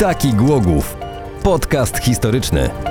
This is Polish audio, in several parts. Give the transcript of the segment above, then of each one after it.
Taki Głogów. Podcast historyczny.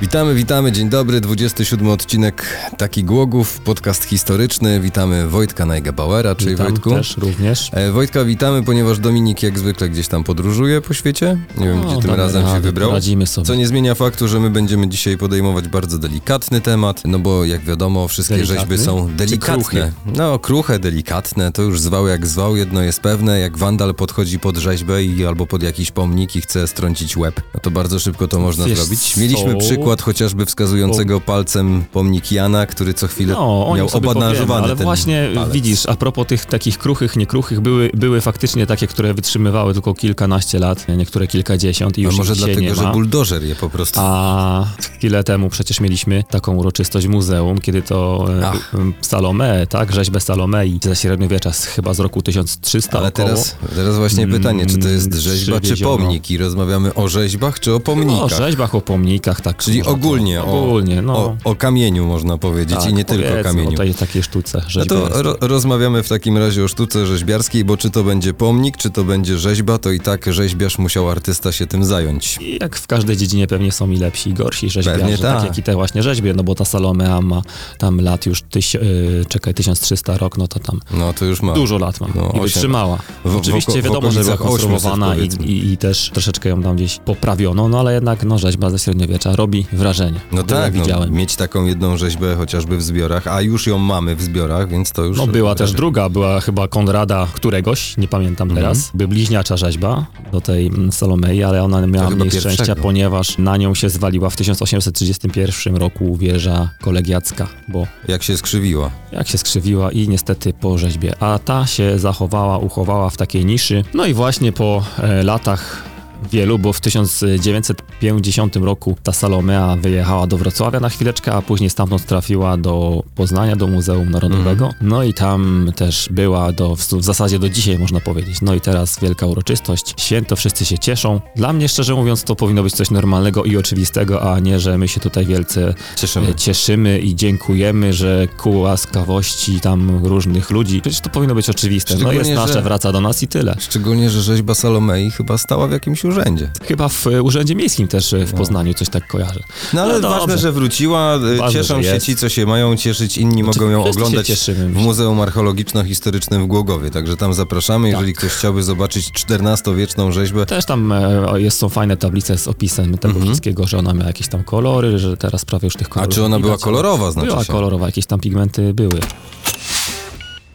Witamy, witamy, dzień dobry, 27 odcinek Taki Głogów, podcast historyczny. Witamy Wojtka Najga-Bauera, czyli Witam Wojtku. też również. E, Wojtka witamy, ponieważ Dominik jak zwykle gdzieś tam podróżuje po świecie. Nie wiem, No, gdzie tym razem się wybrał. sobie. Co nie zmienia faktu, że my będziemy dzisiaj podejmować bardzo delikatny temat, no bo jak wiadomo, wszystkie Delikatny? rzeźby są delikatne. No, kruche, delikatne, to już zwał jak zwał, jedno jest pewne, jak wandal podchodzi pod rzeźbę i albo pod jakiś pomnik i chce strącić łeb, no to bardzo szybko to można Wiesz zrobić. Mieliśmy przykład chociażby wskazującego palcem pomnik Jana, który co chwilę No, o miał obandażowany ale właśnie palec. widzisz, a propos tych takich kruchych, niekruchych, były, były faktycznie takie, które wytrzymywały tylko kilkanaście lat, niektóre kilkadziesiąt i A już może ich dzisiaj dlatego, że buldożer je po prostu... A chwilę temu przecież mieliśmy taką uroczystość w muzeum, kiedy to e, Ach. Salome, tak, rzeźbę Salomei ze średniowiecza chyba z roku 1300 Ale około. teraz, teraz właśnie Mm, pytanie, czy to jest rzeźba, czy pomnik? I rozmawiamy o rzeźbach, czy o O pomnikach? rzeźbach, o pomnikach, tak. Czyli ogólnie, o, ogólnie, no. o, o kamieniu można powiedzieć tak, i nie tylko powiedzmy kamieniu. O tej takiej sztuce No rzeźbiarskiej. to ro rozmawiamy w takim razie o sztuce rzeźbiarskiej, bo czy to będzie pomnik, czy to będzie rzeźba, to i tak rzeźbiarz musiał artysta się tym zająć. I jak w każdej dziedzinie pewnie są i lepsi, i gorsi rzeźbiarze, Pewnie tak. tak jak i te właśnie rzeźbie, no bo ta Salomea ma tam lat już, tyś, yy, czekaj, 1300 rok, no to tam No to już ma. dużo lat ma No, i wytrzymała. W- Oczywiście w wiadomo, że była okolicach 800 konserwowana i, i, i też troszeczkę ją tam gdzieś poprawiono, no ale jednak no, rzeźba ze średniowiecza robi wrażenie. No tak, no, widziałem. mieć taką jedną rzeźbę chociażby w zbiorach, a już ją mamy w zbiorach, więc to już... No była też wrażenie. druga, była chyba Konrada któregoś, nie pamiętam Mhm. teraz. By bliźniacza rzeźba do tej mm, Salomei, ale ona miała mniej pierwszego. szczęścia, ponieważ na nią się zwaliła w 1831 roku wieża kolegiacka, bo Jak się skrzywiła. jak się skrzywiła i niestety po rzeźbie. A ta się zachowała, uchowała w takiej niszy. No i właśnie po e, latach wielu, bo w 1950 roku ta Salomea wyjechała do Wrocławia na chwileczkę, a później stamtąd trafiła do Poznania, do Muzeum Narodowego. No i tam też była do, w, zasadzie do dzisiaj można powiedzieć. No i teraz wielka uroczystość, święto, wszyscy się cieszą. Dla mnie szczerze mówiąc to powinno być coś normalnego i oczywistego, a nie, że my się tutaj wielce Cieszymy. e, cieszymy i dziękujemy, że ku łaskawości tam różnych ludzi. Przecież to powinno być oczywiste. No jest nasze, że- wraca do nas i tyle. Szczególnie, że rzeźba Salomei chyba stała w jakimś urzędzie. Chyba w e, Urzędzie Miejskim też e, w Poznaniu coś tak kojarzę. No ale No ważne, dobrze. że wróciła, y, Ważne, cieszą że się ci, co się mają cieszyć, inni mogą ją oglądać w. Muzeum Archeologiczno-Historycznym w Głogowie, także tam zapraszamy, jeżeli ktoś chciałby zobaczyć XIV-wieczną rzeźbę. Też tam e, jest, są fajne tablice z opisem tego Mhm. wszystkiego, że ona miała jakieś tam kolory, że teraz prawie już tych A kolorów czy ona była kolorowa, znaczy Była kolorowa, jakieś tam pigmenty były.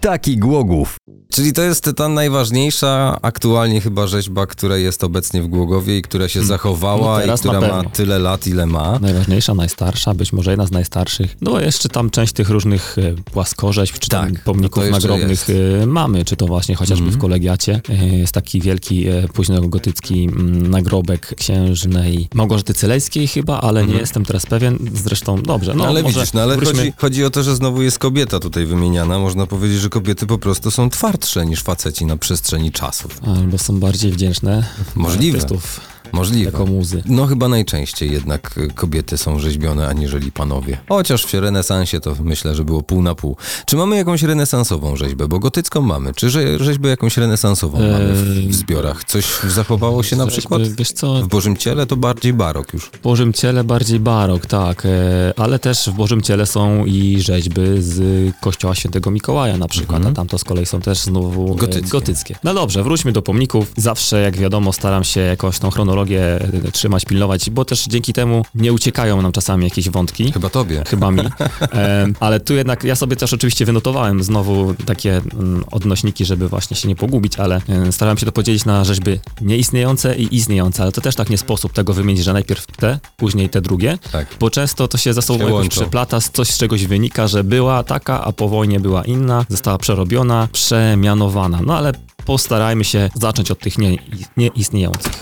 Taki Głogów. Czyli to jest ta najważniejsza aktualnie chyba rzeźba, która jest obecnie w Głogowie i która się No zachowała i teraz która ma tyle lat, ile ma. Najważniejsza, najstarsza, być może jedna z najstarszych. No jeszcze tam część tych różnych e, płaskorzeźb, czy Tak, tam no pomników to jeszcze nagrobnych e, mamy, czy to właśnie chociażby w kolegiacie. E, Jest taki wielki, późnogotycki mm, nagrobek księżnej Małgorzaty Celejskiej chyba, ale nie jestem teraz pewien. Zresztą dobrze, no No, ale widzisz, no ale wróćmy- chodzi, chodzi o to, że znowu jest kobieta tutaj wymieniana. Można powiedzieć, że kobiety po prostu są twardsze niż faceci na przestrzeni czasów. Albo są bardziej wdzięczne Możliwe. artystów Możliwe. jako muzy. No chyba najczęściej jednak y, kobiety są rzeźbione, aniżeli panowie. Chociaż w renesansie to myślę, że było pół na pół. Czy mamy jakąś renesansową rzeźbę? Bo gotycką mamy. Czy rzeźbę jakąś renesansową mamy w, w zbiorach? Coś zachowało się na przykład? Wiesz co, W Bożym Ciele to bardziej barok już. W Bożym Ciele bardziej barok, tak, e, ale też w Bożym Ciele są i rzeźby z kościoła świętego Mikołaja na przykład, a tam to z kolei są też znowu e, Mhm. Gotyckie. gotyckie. No dobrze, wróćmy do pomników. Zawsze, jak wiadomo, staram się jakąś tą chronologię e, trzymać, pilnować, bo też dzięki temu nie uciekają nam czasami jakieś wątki. Chyba tobie. Chyba mi. E, ale tu jednak ja sobie też oczywiście wynotowałem znowu takie mm, odnośniki, żeby właśnie się nie pogubić, ale starałem się to podzielić na rzeźby nieistniejące i istniejące, ale to też tak nie sposób tego wymienić, że najpierw te, później te drugie, Tak. bo często to się ze sobą Się przeplata, coś z czegoś wynika, że była taka, a po wojnie była inna, została przerobiona, przemianowana. No ale postarajmy się zacząć od tych nie, nieistniejących.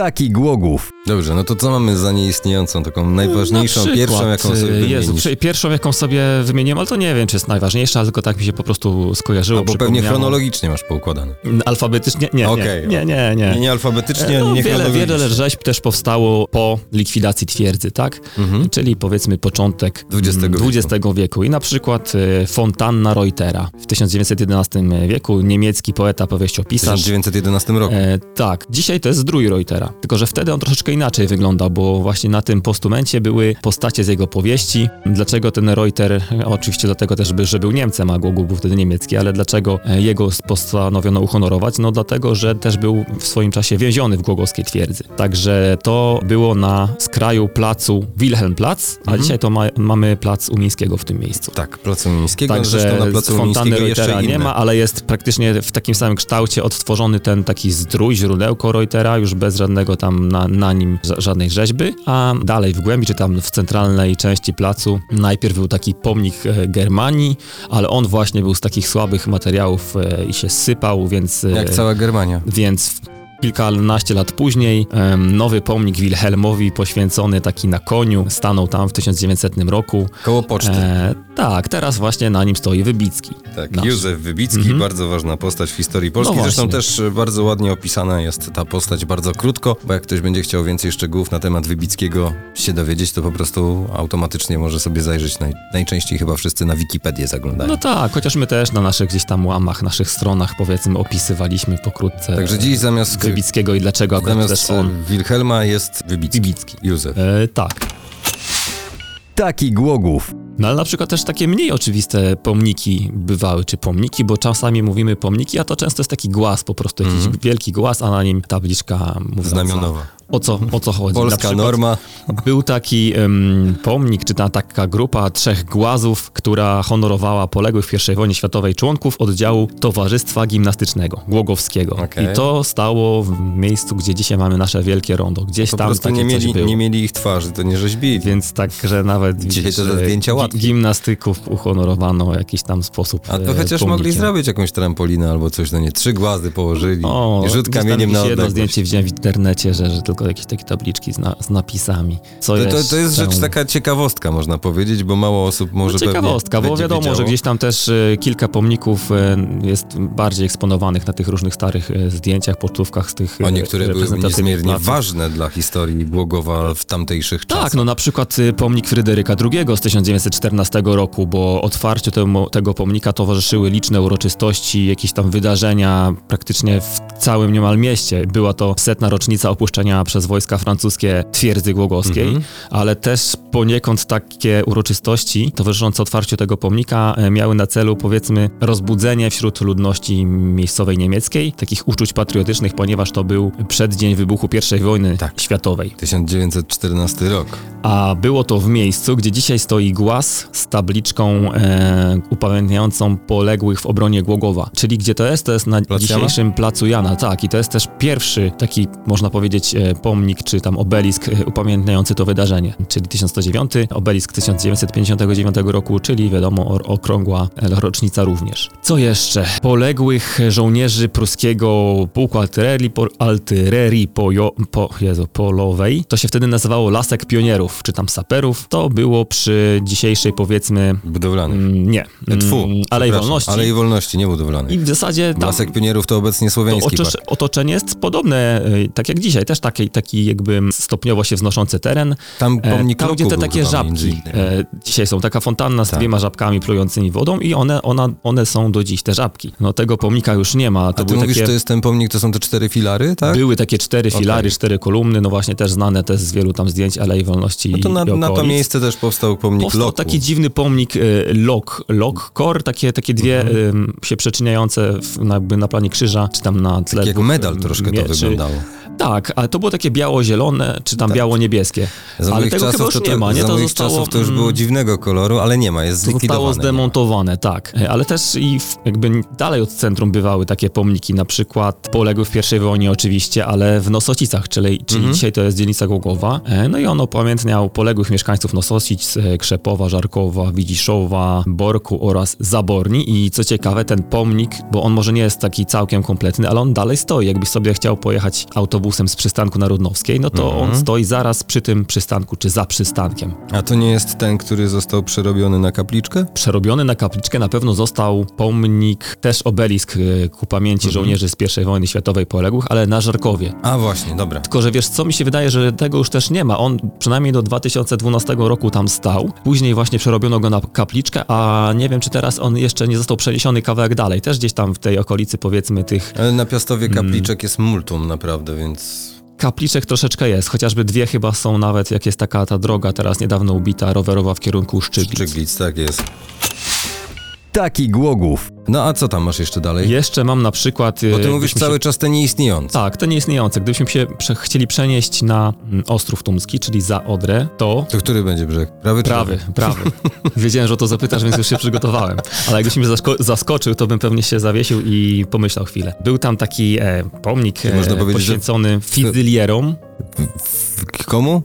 Taki Głogów. Dobrze, no to co mamy za nieistniejącą, taką najważniejszą, przykład, pierwszą, jaką sobie y, Jezu, wymienisz? przy- pierwszą jaką sobie wymieniłem, ale to nie wiem, czy jest najważniejsza, tylko tak mi się po prostu skojarzyło. No bo pewnie chronologicznie masz poukładane. Alfabetycznie? Nie, Okej. nie, nie, nie, nie. Nie, nie alfabetycznie, No, ani nie wiele, wiele rzeźb też powstało po likwidacji twierdzy, tak? Mhm. Czyli powiedzmy początek XX wieku. XX wieku. I na przykład e, fontanna Reutera. W 1911 wieku niemiecki poeta, W powieściopisarz. 1911 roku. E, tak, dzisiaj to jest zdrój Reutera. Tylko, że wtedy on troszeczkę inaczej wygląda, bo właśnie na tym postumencie były postacie z jego powieści. Dlaczego ten Reuter, oczywiście dlatego też, że był Niemcem, a Głogów był wtedy niemiecki, ale dlaczego e, jego postanowiono uhonorować? No dlatego, że też był w swoim czasie więziony w głogowskiej twierdzy. Także to było na skraju placu Wilhelmplatz, a Mhm. dzisiaj to ma, mamy plac Umińskiego w tym miejscu. Tak, Placu Mińskiego, zresztą Także na Placu jeszcze Reutera nie ma, ale jest praktycznie w takim samym kształcie odtworzony ten taki zdrój, źródełko Reutera, już bez żadnego tam na, na nim ża- żadnej rzeźby, a dalej w głębi, czy tam w centralnej części placu, najpierw był taki pomnik e, Germanii, ale on właśnie był z takich słabych materiałów e, i się sypał, więc... e, Jak cała Germania. więc kilkanaście lat później nowy pomnik Wilhelmowi poświęcony taki na koniu stanął tam w 1900 roku. Koło poczty. E, tak, teraz właśnie na nim stoi Wybicki. Tak, nasz. Józef Wybicki, Mhm. bardzo ważna postać w historii Polski. No Zresztą też e, bardzo ładnie opisana jest ta postać, bardzo krótko, bo jak ktoś będzie chciał więcej szczegółów na temat Wybickiego się dowiedzieć, to po prostu automatycznie może sobie zajrzeć. Naj, najczęściej chyba wszyscy na Wikipedię zaglądają. No tak, chociaż my też na naszych gdzieś tam łamach, naszych stronach powiedzmy opisywaliśmy pokrótce Także dziś zamiast, Wybickiego i dlaczego akurat zamiast też on. e, Wilhelma jest Wybicki. Wybicki. Józef. E, tak. Taki Głogów. No ale na przykład też takie mniej oczywiste pomniki bywały, czy pomniki, bo czasami mówimy pomniki, a to często jest taki głaz, po prostu jakiś Mhm. wielki głaz, a na nim tabliczka mówiąca Znamionowa. O co, o co chodzi. Na Polska norma. Był taki em, pomnik, czy ta taka grupa trzech głazów, która honorowała poległych w I wojnie światowej członków oddziału Towarzystwa Gimnastycznego Głogowskiego. Okej. I to stało w miejscu, gdzie dzisiaj mamy nasze wielkie rondo. Gdzieś Po tam prostu takie nie coś mieli, nie mieli ich twarzy, to nie rzeźbili. Więc tak, że nawet Dzisiaj widzisz, to że zdjęcia łatwiej. gimnastyków uhonorowano w jakiś tam sposób. A to e, chociaż mogli pomnikiem. zrobić jakąś trampolinę albo coś, no nie, trzy głazy położyli O, i rzut kamieniem na jedno zdjęcie widziałem w internecie, że, że tylko jakieś takie tabliczki z, na, z napisami. Co To, to, to jest rzecz taka ciekawostka, można powiedzieć, bo mało osób może No, ciekawostka, bo wiadomo, wiedziało. że gdzieś tam też e, kilka pomników e, jest bardziej eksponowanych na tych różnych starych e, zdjęciach, pocztówkach z tych A niektóre były niezmiernie placów. ważne dla historii Głogowa w tamtejszych czasach. Tak, no na przykład y, pomnik Fryderyka II z 1914 roku, bo otwarciu temu, tego pomnika towarzyszyły liczne uroczystości, jakieś tam wydarzenia praktycznie w całym niemal mieście. Była to setna rocznica opuszczenia przez wojska francuskie twierdzy głogowskiej, Mhm. ale też poniekąd takie uroczystości towarzyszące otwarciu tego pomnika e, miały na celu powiedzmy rozbudzenie wśród ludności miejscowej niemieckiej takich uczuć patriotycznych, ponieważ to był przeddzień wybuchu I wojny Tak. światowej. 1914 rok. A było to w miejscu, gdzie dzisiaj stoi głaz z tabliczką e, upamiętniającą poległych w obronie Głogowa. Czyli gdzie to jest? To jest na Plac dzisiejszym placu Jana, tak. I to jest też pierwszy taki, można powiedzieć, e, pomnik, czy tam obelisk e, upamiętniający to wydarzenie. Czyli 1109, obelisk 1959 roku, czyli wiadomo, okrągła e, rocznica również. Co jeszcze? Poległych żołnierzy pruskiego pułku artylerii, po, artylerii pojo, po, Jezu, polowej. To się wtedy nazywało Lasek Pionierów, czy tam saperów. To było przy dzisiejszej, powiedzmy, Budowlany. mm, nie, Tfu, mm, Alei Wolności. Alei Wolności, nie budowlany. I w zasadzie tam Lasek Pionierów to obecnie słowiański park. otoczenie jest podobne, y, tak jak dzisiaj, też taki, taki jakby stopniowo się wznoszący teren. Tam E, pomnik Tam, gdzie te takie żabki e, dzisiaj są. Taka fontanna z Tak. dwiema żabkami plującymi wodą i one, ona, one są do dziś, te żabki. No tego pomnika już nie ma. To A ty mówisz, takie, to jest ten pomnik, to są te cztery filary, tak? Były takie cztery filary, Okej. cztery kolumny, no właśnie też znane też z wielu tam zdjęć Alei Wolności No to na, na to miejsce też powstał pomnik Powstał Loku. taki dziwny pomnik e, lok, lok core, takie, takie dwie Mhm. się przeczyniające w, na, jakby na planie krzyża, czy tam na tle Tak jak medal troszkę to mieczy. wyglądało. Tak, ale to było takie biało-zielone, czy tam Tak. biało-niebieskie. Ale tego chyba już to, nie ma, nie? Za To moich zostało, czasów to już było mm, dziwnego koloru, ale nie ma, jest To zostało zlikwidowane. zdemontowane, tak. Ale też i w, jakby dalej od centrum bywały takie pomniki, na przykład poległy w I wojnie oczywiście, ale w Nosocicach, czyli, czyli Mhm. dzisiaj to jest dzielnica Głogowa. No i on upamiętniał poległych mieszkańców Nosocic, Krzepowa, Żarkowa, Widziszowa, Borku oraz Zaborni. I co ciekawe, ten pomnik, bo on może nie jest taki całkiem kompletny, ale on dalej stoi. Jakbyś sobie chciał pojechać autobusem autobusem z przystanku Narodnowskiej, no to Mhm. on stoi zaraz przy tym przystanku, czy za przystankiem. A to nie jest ten, który został przerobiony na kapliczkę? Przerobiony na kapliczkę na pewno został pomnik, też obelisk e, ku pamięci Mhm. żołnierzy z I wojny światowej poległych, ale na Żarkowie. A właśnie, dobra. Tylko, że wiesz co, mi się wydaje, że tego już też nie ma. On przynajmniej do 2012 roku tam stał. Później właśnie przerobiono go na kapliczkę, a nie wiem, czy teraz on jeszcze nie został przeniesiony kawałek dalej. Też gdzieś tam w tej okolicy, powiedzmy, tych Ale na Piastowie Mm. kapliczek jest multum naprawdę, więc... kapliczek troszeczkę jest. Chociażby dwie chyba są nawet, jak jest taka ta droga teraz niedawno ubita, rowerowa w kierunku Szczyglic. Szczyglic, tak jest. Taki Głogów. No a co tam masz jeszcze dalej? Jeszcze mam na przykład... Bo ty e, mówisz cały się... czas te nieistniejące. Tak, te nieistniejące. Gdybyśmy się prze... chcieli przenieść na mm, Ostrów Tumski, czyli za Odrę, to To który będzie brzeg? Prawy czy Prawy, lewy? prawy. Wiedziałem, że o to zapytasz, więc już się przygotowałem. Ale jakbyś mnie zasko- zaskoczył, to bym pewnie się zawiesił i pomyślał chwilę. Był tam taki e, pomnik e, Można powiedzieć, że- poświęcony fizylierom. W- Komu?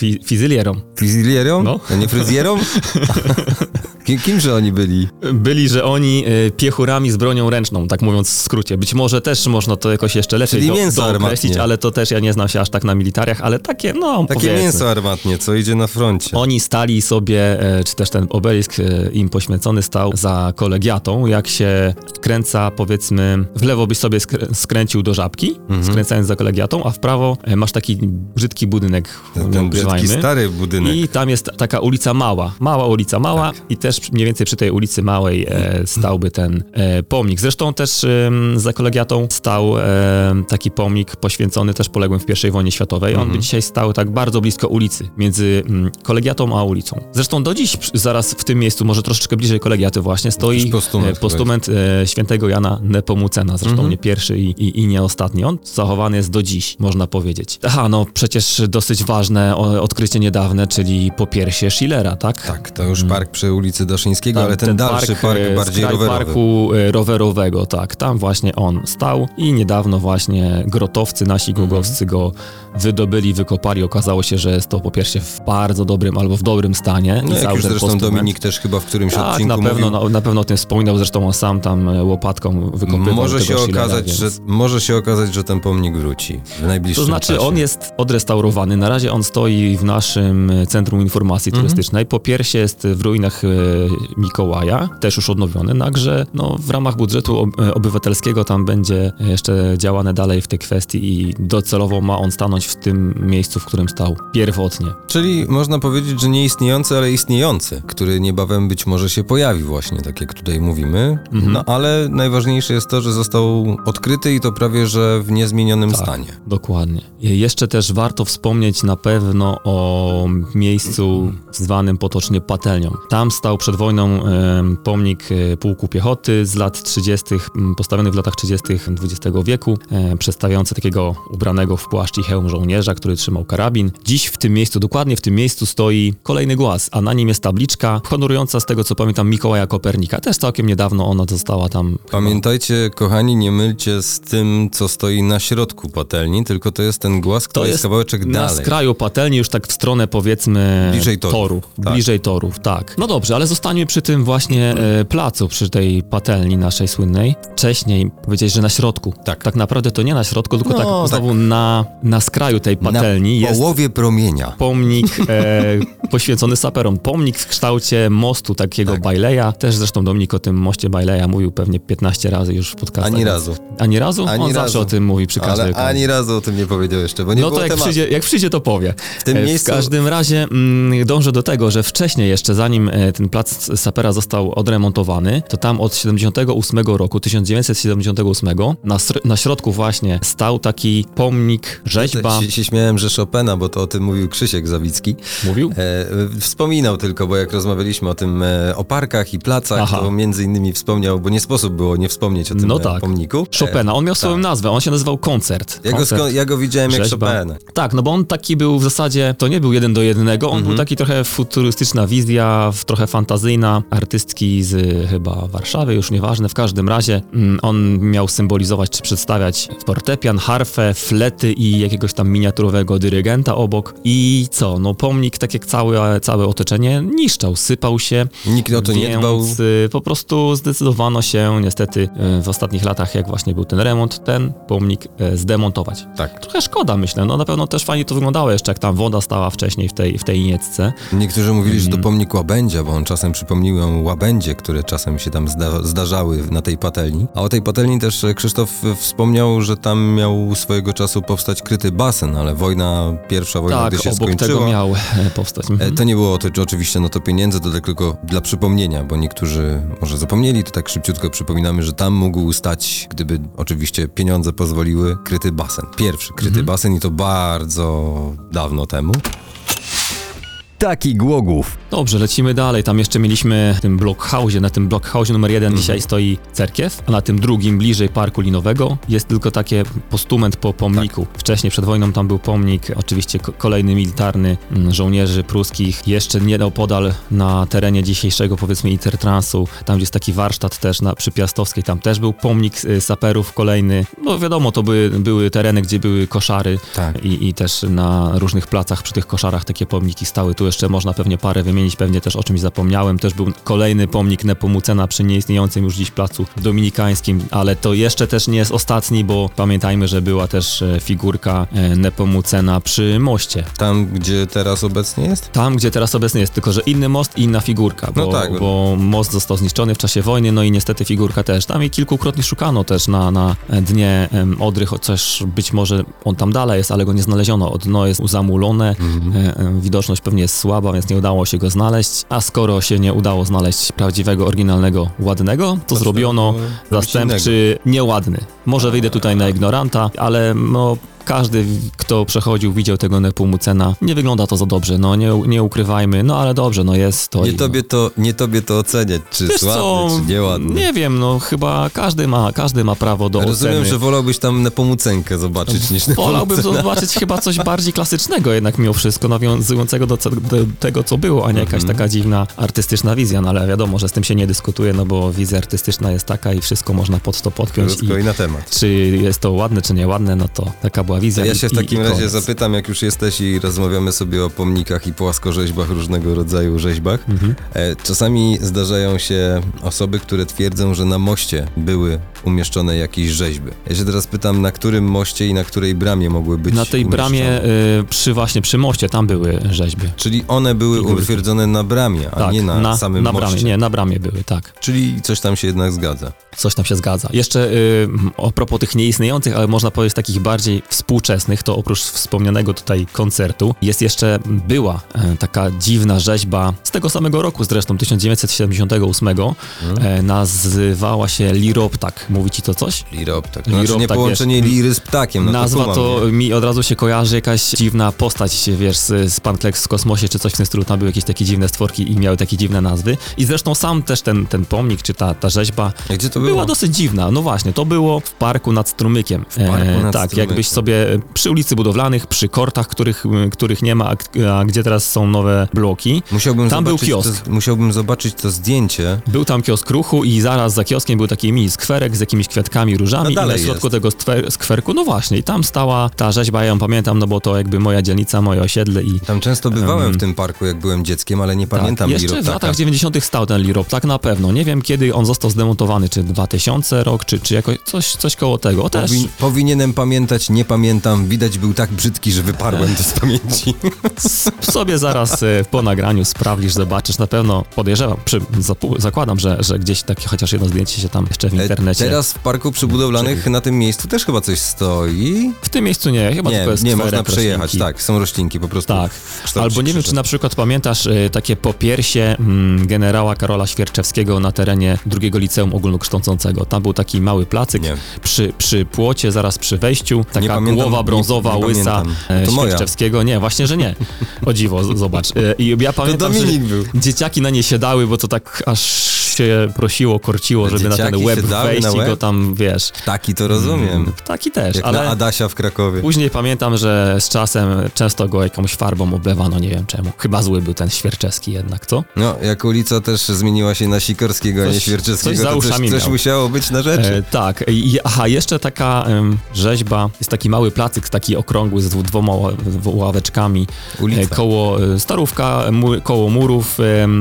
Fi- fizylierom. Fryzjerą? No. A nie fryzjerą? Kim, kimże oni byli? Byli, że oni e, piechurami z bronią ręczną, tak mówiąc w skrócie. Być może też można to jakoś jeszcze lepiej Czyli do, mięso dookreślić, armatnie. ale to też ja nie znam się aż tak na militariach, ale takie, no Takie powiedzmy. mięso armatnie, co idzie na froncie. Oni stali sobie, e, czy też ten obelisk e, im poświęcony stał za kolegiatą. Jak się kręca, powiedzmy, w lewo byś sobie skrę- skręcił do żabki, Mhm. skręcając za kolegiatą, a w prawo e, masz taki brzydki budynek, Ten, ten ukrywajmy. brzydki stary budynek. I tam jest taka ulica Mała. Mała ulica Mała Tak. i też mniej więcej przy tej ulicy Małej e, stałby ten e, pomnik. Zresztą też em, za kolegiatą stał e, taki pomnik poświęcony też poległym w I wojnie światowej. On Mhm. by dzisiaj stał tak bardzo blisko ulicy, między mm, kolegiatą a ulicą. Zresztą do dziś zaraz w tym miejscu, może troszeczkę bliżej kolegiaty właśnie, stoi postument e, postument e, świętego Jana Nepomucena. Zresztą Mhm. nie pierwszy i, i, i nie ostatni. On zachowany jest do dziś, można powiedzieć. Aha, no przecież dosyć ważne o, odkrycie niedawne, czyli popiersie Schillera, tak? Tak, to już park przy ulicy Daszyńskiego, ale ten, dalszy park, e, bardziej rowerowy. parku e, rowerowego, tak. Tam właśnie on stał i niedawno właśnie grotowcy nasi Mhm. głogowscy go wydobyli, wykopali. Okazało się, że jest to po pierwsze w bardzo dobrym albo w dobrym stanie. No jak już zresztą postument. Dominik też chyba w którymś Tak, odcinku na pewno, mówił. na, na pewno o tym wspominał, zresztą on sam tam e, łopatką wykopywał Może się, okazać, więc... że, może się okazać, że ten pomnik wróci w najbliższym To znaczy, czasie. on jest odrestaurowany. Na razie on stoi w naszym e, Centrum Informacji Mhm. Turystycznej. Po piersie jest w ruinach e, Mikołaja, też już odnowiony, także no, w ramach budżetu ob- obywatelskiego tam będzie jeszcze działane dalej w tej kwestii i docelowo ma on stanąć w tym miejscu, w którym stał pierwotnie. Czyli można powiedzieć, że nie istniejący, ale istniejący, który niebawem być może się pojawi właśnie, tak jak tutaj mówimy. Mhm. No ale najważniejsze jest to, że został odkryty i to prawie, że w niezmienionym Tak. stanie. Dokładnie. Jeszcze też warto wspomnieć na pewno o miejscu zwanym potocznie patelnią. Tam stał przed wojną pomnik e, pułku piechoty z lat 30., m, postawiony w latach 30. XX wieku, e, przedstawiający takiego ubranego w płaszcz i hełm żołnierza, który trzymał karabin. Dziś w tym miejscu, dokładnie w tym miejscu stoi kolejny głaz, a na nim jest tabliczka honorująca z tego co pamiętam Mikołaja Kopernika. Też całkiem niedawno ona została tam Pamiętajcie, kochani, nie mylcie z tym, co stoi na środku patelni, tylko to jest ten głaz, który To jest, jest kawałeczek na dalej. skraju patelni, już tak w stronę powiedzmy Bliżej torów. toru. Tak. Bliżej torów, tak. No dobrze, ale zostańmy przy tym właśnie e, placu, przy tej patelni naszej słynnej. Wcześniej powiedziałeś, że na środku. Tak. Tak naprawdę to nie na środku, tylko No, tak tak. znowu na, na skraju tej patelni na jest połowie promienia. pomnik e, poświęcony saperom. Pomnik w kształcie mostu takiego Tak. Bajleja. Też zresztą Dominik o tym moście Bajleja mówił pewnie 15 razy już w podcastach. Ani razu. Ani razu? Ani On razu. zawsze o tym mówi przy każdej Ale okazji. ani razu o tym nie powiedział jeszcze, bo nie No było to jak tematu. przyjdzie, jak przyjdzie, to powie. W tym E, miejscu- W każdym razie mm, dążę do tego, że wcześniej jeszcze, zanim e, ten plac Sapera został odremontowany, to tam od 78 roku, 1978, na, na środku właśnie stał taki pomnik, rzeźba. Się, się śmiałem, że Chopina, bo to o tym mówił Krzysiek Zawicki. Mówił? E, wspominał tylko, bo jak rozmawialiśmy o tym, e, o parkach i placach, Aha. to między innymi wspomniał, bo nie sposób było nie wspomnieć o tym No e, tak. pomniku. Chopina. On miał swoją tak. nazwę, on się nazywał Koncert. Ja go, Koncert. sko- ja go widziałem jak Rzeźba. Chopina. Tak, no bo on taki był w zasadzie, to nie był jeden do jednego. On był taki trochę futurystyczna wizja, trochę fantazyjna, artystki z y, chyba Warszawy, już nieważne. W każdym razie mm, on miał symbolizować czy przedstawiać fortepian, harfę, flety i jakiegoś tam miniaturowego dyrygenta obok. I co? No pomnik, tak jak całe, całe otoczenie, niszczał, sypał się. Nikt o to nie Więc, dbał. y, po prostu zdecydowano się niestety y, w ostatnich latach, jak właśnie był ten remont, ten pomnik y, zdemontować. Tak. Trochę szkoda, myślę. No na pewno też fajnie to wyglądało jeszcze, jak tam woda stała wcześniej w tej, w tej niecce. Niektórzy mówili, że to pomnik łabędzia, bo on czasem przypomnił łabędzie, które czasem się tam zda zdarzały na tej patelni. A o tej patelni też e, Krzysztof e, wspomniał, że tam miał swojego czasu powstać kryty basen, ale wojna, pierwsza wojna, tak, gdy się obok skończyła... tego miał e, powstać. E, Mhm. To nie było to oczywiście no to pieniędzy, to tak tylko dla przypomnienia, bo niektórzy może zapomnieli, to tak szybciutko przypominamy, że tam mógł stać, gdyby oczywiście pieniądze pozwoliły, kryty basen. Pierwszy kryty Mhm. basen i to bardzo dawno temu. Taki Głogów. Dobrze, lecimy dalej. Tam jeszcze mieliśmy w tym blockhouse, na tym blockhouse numer jeden dzisiaj stoi cerkiew, a na tym drugim, bliżej parku linowego, jest tylko takie postument po pomniku. Wcześniej, przed wojną, tam był pomnik, oczywiście ko- kolejny militarny mm, żołnierzy pruskich. Jeszcze nieopodal na terenie dzisiejszego, powiedzmy, Intertransu, tam gdzie jest taki warsztat też na, przy Piastowskiej, tam też był pomnik y, saperów kolejny. No wiadomo, to były, były tereny, gdzie były koszary Tak. i, i też na różnych placach przy tych koszarach takie pomniki stały. Tu jeszcze można pewnie parę wymienić, pewnie też o czymś zapomniałem. Też był kolejny pomnik Nepomucena przy nieistniejącym już dziś placu dominikańskim, ale to jeszcze też nie jest ostatni, bo pamiętajmy, że była też e, figurka e, Nepomucena przy moście. Tam, gdzie teraz obecnie jest? Tam, gdzie teraz obecny jest, tylko że inny most i inna figurka, bo, No tak. bo most został zniszczony w czasie wojny, no i niestety figurka też. Tam i kilkukrotnie szukano też na, na dnie em, Odry, chociaż być może on tam dalej jest, ale go nie znaleziono. Dno jest zamulone, e, e, widoczność pewnie jest słaba, więc nie udało się go znaleźć, a skoro się nie udało znaleźć prawdziwego, oryginalnego, ładnego, to zrobiono zastępczy nieładny. Może wyjdę tutaj na ignoranta, ale no każdy, kto przechodził, widział tego Nepomucena. Nie wygląda to za dobrze, no nie, nie ukrywajmy, no ale dobrze, no jest to. Nie i- tobie to, nie tobie to oceniać, czy Wiesz jest ładny, co, czy nieładny. Nie wiem, no chyba każdy ma, każdy ma prawo do Rozumiem, oceny. że wolałbyś tam Nepomucenkę zobaczyć niż Wolałbym Nepomucena. zobaczyć chyba coś bardziej klasycznego jednak mimo wszystko, nawiązującego do, do tego, co było, a nie jakaś Mhm. taka dziwna artystyczna wizja, no ale wiadomo, że z tym się nie dyskutuje, no bo wizja artystyczna jest taka i wszystko można pod to podpiąć i Krótko i na temat. czy jest to ładne, czy nieładne, no to taka była Ja się w takim razie koniec. zapytam, jak już jesteś i rozmawiamy sobie o pomnikach i płaskorzeźbach, różnego rodzaju rzeźbach. Mhm. E, Czasami zdarzają się osoby, które twierdzą, że na moście były umieszczone jakieś rzeźby. Ja się teraz pytam, na którym moście i na której bramie mogły być Na tej bramie y, przy właśnie przy moście tam były rzeźby. Czyli one były utwierdzone na bramie, a Tak, nie na, samym na moście. bramie, nie, na bramie były, tak. Czyli coś tam się jednak zgadza. Coś tam się zgadza. Jeszcze y, a propos tych nieistniejących, ale można powiedzieć takich bardziej współczesnych, to oprócz wspomnianego tutaj koncertu, jest jeszcze, była e, taka dziwna rzeźba z tego samego roku zresztą, 1978, Mhm. e, nazywała się Liroptak. Mówi ci to coś? Lirop, tak. Lirop, Znaczy nie tak, połączenie wiesz. liry z ptakiem. No Nazwa to, to, mi od razu się kojarzy jakaś dziwna postać, wiesz, z, z Pankleks w kosmosie, czy coś w tym stylu, tam były jakieś takie dziwne stworki i miały takie dziwne nazwy. I zresztą sam też ten, ten pomnik, czy ta, ta rzeźba Gdzie to było? była dosyć dziwna. No właśnie, to było w parku nad strumykiem. W parku nad tak, strumykiem. jakbyś sobie przy ulicy budowlanych, przy kortach, których, których nie ma, a, gdzie teraz są nowe bloki. Musiałbym Tam był kiosk. To, musiałbym zobaczyć to zdjęcie. Był tam kiosk ruchu i zaraz za kioskiem był taki mini skwerek z jakimiś kwiatkami, różami A i na środku jest. tego skwerku, no właśnie, i tam stała ta rzeźba, ja ją pamiętam, no bo to jakby moja dzielnica, moje osiedle i Tam często bywałem w tym parku, jak byłem dzieckiem, ale nie pamiętam tak, jeszcze w latach 90. stał ten Lirop, tak na pewno. Nie wiem kiedy on został zdemontowany, czy 2000 rok, czy, czy jakoś coś, coś koło tego. Też powinienem pamiętać, nie pamiętam. Widać był tak brzydki, że wyparłem to z pamięci. sobie zaraz e, po nagraniu sprawdzisz, zobaczysz. Na pewno podejrzewam, przy, zakładam, że, że gdzieś takie chociaż jedno zdjęcie się tam jeszcze w E, internecie. Teraz w parku przybudowlanych na tym miejscu też chyba coś stoi. W tym miejscu nie, chyba Nie, tylko jest nie można przejechać, roślinki. tak, są roślinki po prostu. Tak. Albo nie wiem, czy na przykład pamiętasz e, takie popiersie mm, generała Karola Świerczewskiego na terenie drugiego liceum ogólnokształcącego. Tam był taki mały placyk Nie. przy, przy płocie, zaraz przy wejściu. Taka pamiętam, głowa nie- brązowa, nie łysa pamiętam. e, To. Świerczewskiego. Nie, właśnie, że nie. O dziwo, z- zobacz. E, I ja pamiętam, że był. dzieciaki na nie siadały, bo to tak aż się prosiło, korciło, żeby na ten łeb wejść małe? go tam, wiesz... Taki to rozumiem. Taki też, Jak ale... na Adasia w Krakowie. Później pamiętam, że z czasem często go jakąś farbą oblewano, nie wiem czemu. Chyba zły był ten Świerczewski jednak, co? No, jak ulica też zmieniła się na Sikorskiego, a nie Coś- Świerczewskiego, coś za to coś, coś musiało być na rzeczy. E, tak. I, aha, jeszcze taka em, rzeźba, jest taki mały placyk, taki okrągły z dwoma ławeczkami Ulica. e, koło e, Starówka, mu, koło murów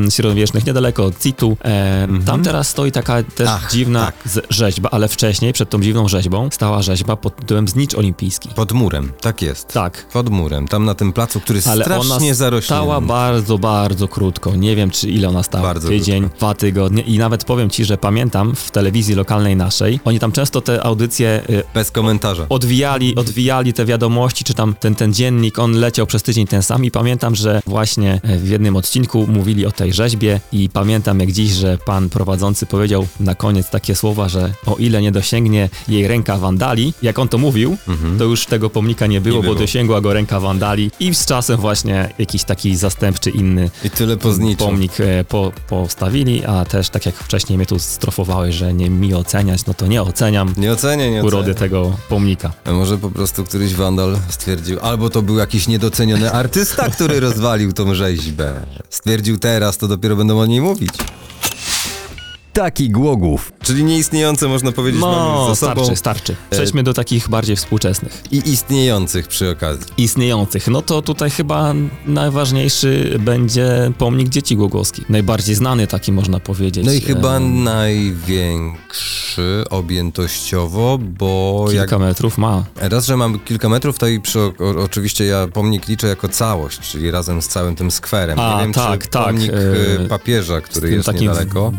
średniowiecznych, niedaleko od Citu. E, Tam teraz stoi taka też Ach, dziwna tak. z- rzeźba, ale wcześniej, przed tą dziwną rzeźbą, stała rzeźba pod tytułem Znicz Olimpijski. Pod murem, tak jest. Tak. Pod murem, tam na tym placu, który Ale strasznie ona zarośnięty. stała bardzo, bardzo krótko. Nie wiem, czy ile ona stała. Bardzo Tydzień, dwa tygodnie. I nawet powiem ci, że pamiętam w telewizji lokalnej naszej, oni tam często te audycje y, Bez komentarza. odwijali, odwijali te wiadomości, czy tam ten, ten dziennik, on leciał przez tydzień ten sam i pamiętam, że właśnie e, w jednym odcinku mówili o tej rzeźbie i pamiętam jak dziś, że pan prowadzący powiedział na koniec takie słowa, że o ile nie dosięgnie jej ręka wandali, jak on to mówił, to już tego pomnika nie było, Nie bo było. dosięgła go ręka wandali i z czasem właśnie jakiś taki zastępczy inny I tyle pomnik e, po, postawili, a też tak jak wcześniej mnie tu strofowałeś, że nie mi oceniać, no to nie oceniam Nie ocenię, nie urody ocenię. tego pomnika. A może po prostu któryś wandal stwierdził, albo to był jakiś niedoceniony artysta, który rozwalił tą rzeźbę. Stwierdził teraz, to dopiero będą o niej mówić. Taki Głogów. Czyli nieistniejące można powiedzieć mamy No, sobą starczy, starczy. Przejdźmy do takich bardziej współczesnych. i istniejących przy okazji. Istniejących. No to tutaj chyba najważniejszy będzie pomnik dzieci Głogowskich. Najbardziej znany taki można powiedzieć. No i chyba największy objętościowo, bo jak Kilka metrów ma. raz, że mamy kilka metrów, to i przy, o, oczywiście ja pomnik liczę jako całość, czyli razem z całym tym skwerem. A, Nie wiem, tak, czy tak, pomnik e, e, papieża, który jest takim niedaleko.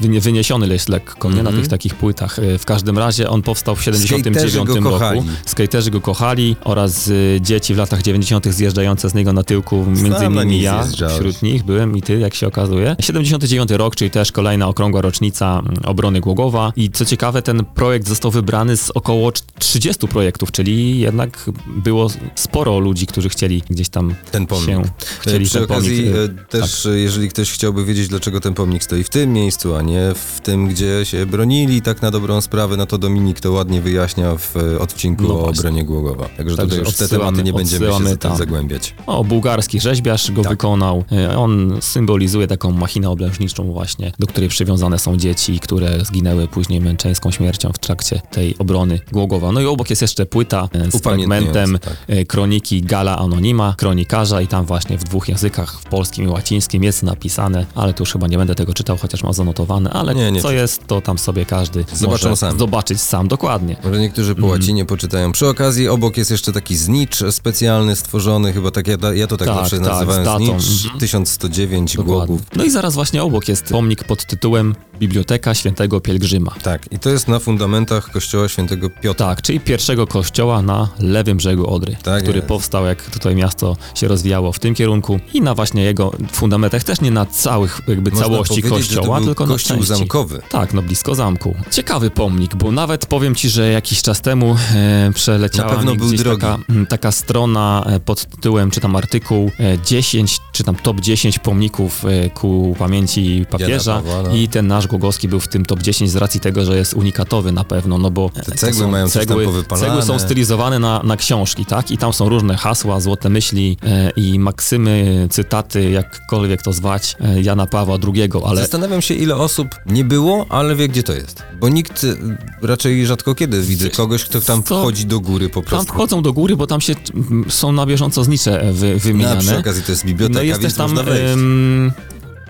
wyniesiony jest lekko, nie? Na Mhm. tych takich płytach. Y, W każdym razie on powstał w 79 Skaterzy go kochali. roku. Skaterzy go kochali oraz y, dzieci w latach 90. zjeżdżające z niego na tyłku, między innymi ja, zjeżdżałeś. wśród nich byłem i ty, jak się okazuje. 79 rok, czyli też kolejna okrągła rocznica mm, obrony Głogowa i co ciekawe, ten projekt został wybrany z około cz- 30 projektów, czyli jednak było sporo ludzi, którzy chcieli gdzieś tam Ten pomnik. się, chcieli Przy ten okazji pomnik, y, też, e, jeżeli ktoś chciałby wiedzieć, dlaczego ten pomnik stoi w tym miejscu, a nie w tym, gdzie się bronili, tak na dobrą sprawę, no to Dominik to ładnie wyjaśnia w e, odcinku No o obronie Głogowa. Także, Także tutaj już te tematy nie będziemy się za tam. zagłębiać. O, bułgarski rzeźbiarz go Tak. wykonał. E, On symbolizuje taką machinę oblężniczą właśnie, do której przywiązane są dzieci, które zginęły później męczeńską śmiercią w trakcie tej obrony Głogowa. No i obok jest jeszcze płyta e, z fragmentem tak. kroniki Gala Anonima, kronikarza i tam właśnie w dwóch językach, w polskim i łacińskim jest napisane, ale tu już chyba nie będę tego czytał, chociaż mam zanotowane, ale Nie, nie co jest, to tam sobie każdy Zobaczą może sam. zobaczyć sam, dokładnie. Może niektórzy Mhm. po łacinie poczytają. Przy okazji obok jest jeszcze taki znicz specjalny stworzony, chyba tak, ja, ja to tak, Tak, zawsze tak, nazywałem znicz, Mhm. 1109 Dokładnie. głogów. No i zaraz właśnie obok jest pomnik pod tytułem Biblioteka Świętego Pielgrzyma. Tak, i to jest na fundamentach kościoła świętego Piotra. Tak, czyli pierwszego kościoła na lewym brzegu Odry, Tak który jest. powstał, jak tutaj miasto się rozwijało w tym kierunku i na właśnie jego fundamentach, też nie na całych, jakby Można całości kościoła, to tylko kościół na części. zamkowy. Tak, no blisko zamku. Ciekawy pomnik, bo nawet powiem ci, że jakiś czas temu e, przeleciała Na pewno był drogi. taka, mm, taka strona e, pod tytułem, czy tam artykuł e, 10, czy tam top 10 pomników e, ku pamięci papieża Pawła, no. i ten nasz Głogowski był w tym top 10 z racji tego, że jest unikatowy na pewno, no bo Te cegły mają cegły, cegły są stylizowane na, na książki, tak? I tam są różne hasła, złote myśli e, i maksymy, cytaty, jakkolwiek to zwać, e, Jana Pawła II, ale Zastanawiam się, ile osób nie było, ale wie, gdzie to jest. Bo nikt y, raczej rzadko kiedy widzę kogoś, kto tam wchodzi do góry po tam prostu. wchodzą do góry, bo tam się mm, są na bieżąco znicze e, wy, No, a przy wymieniane. okazji to jest biblioteka, No jest więc też tam można wejść.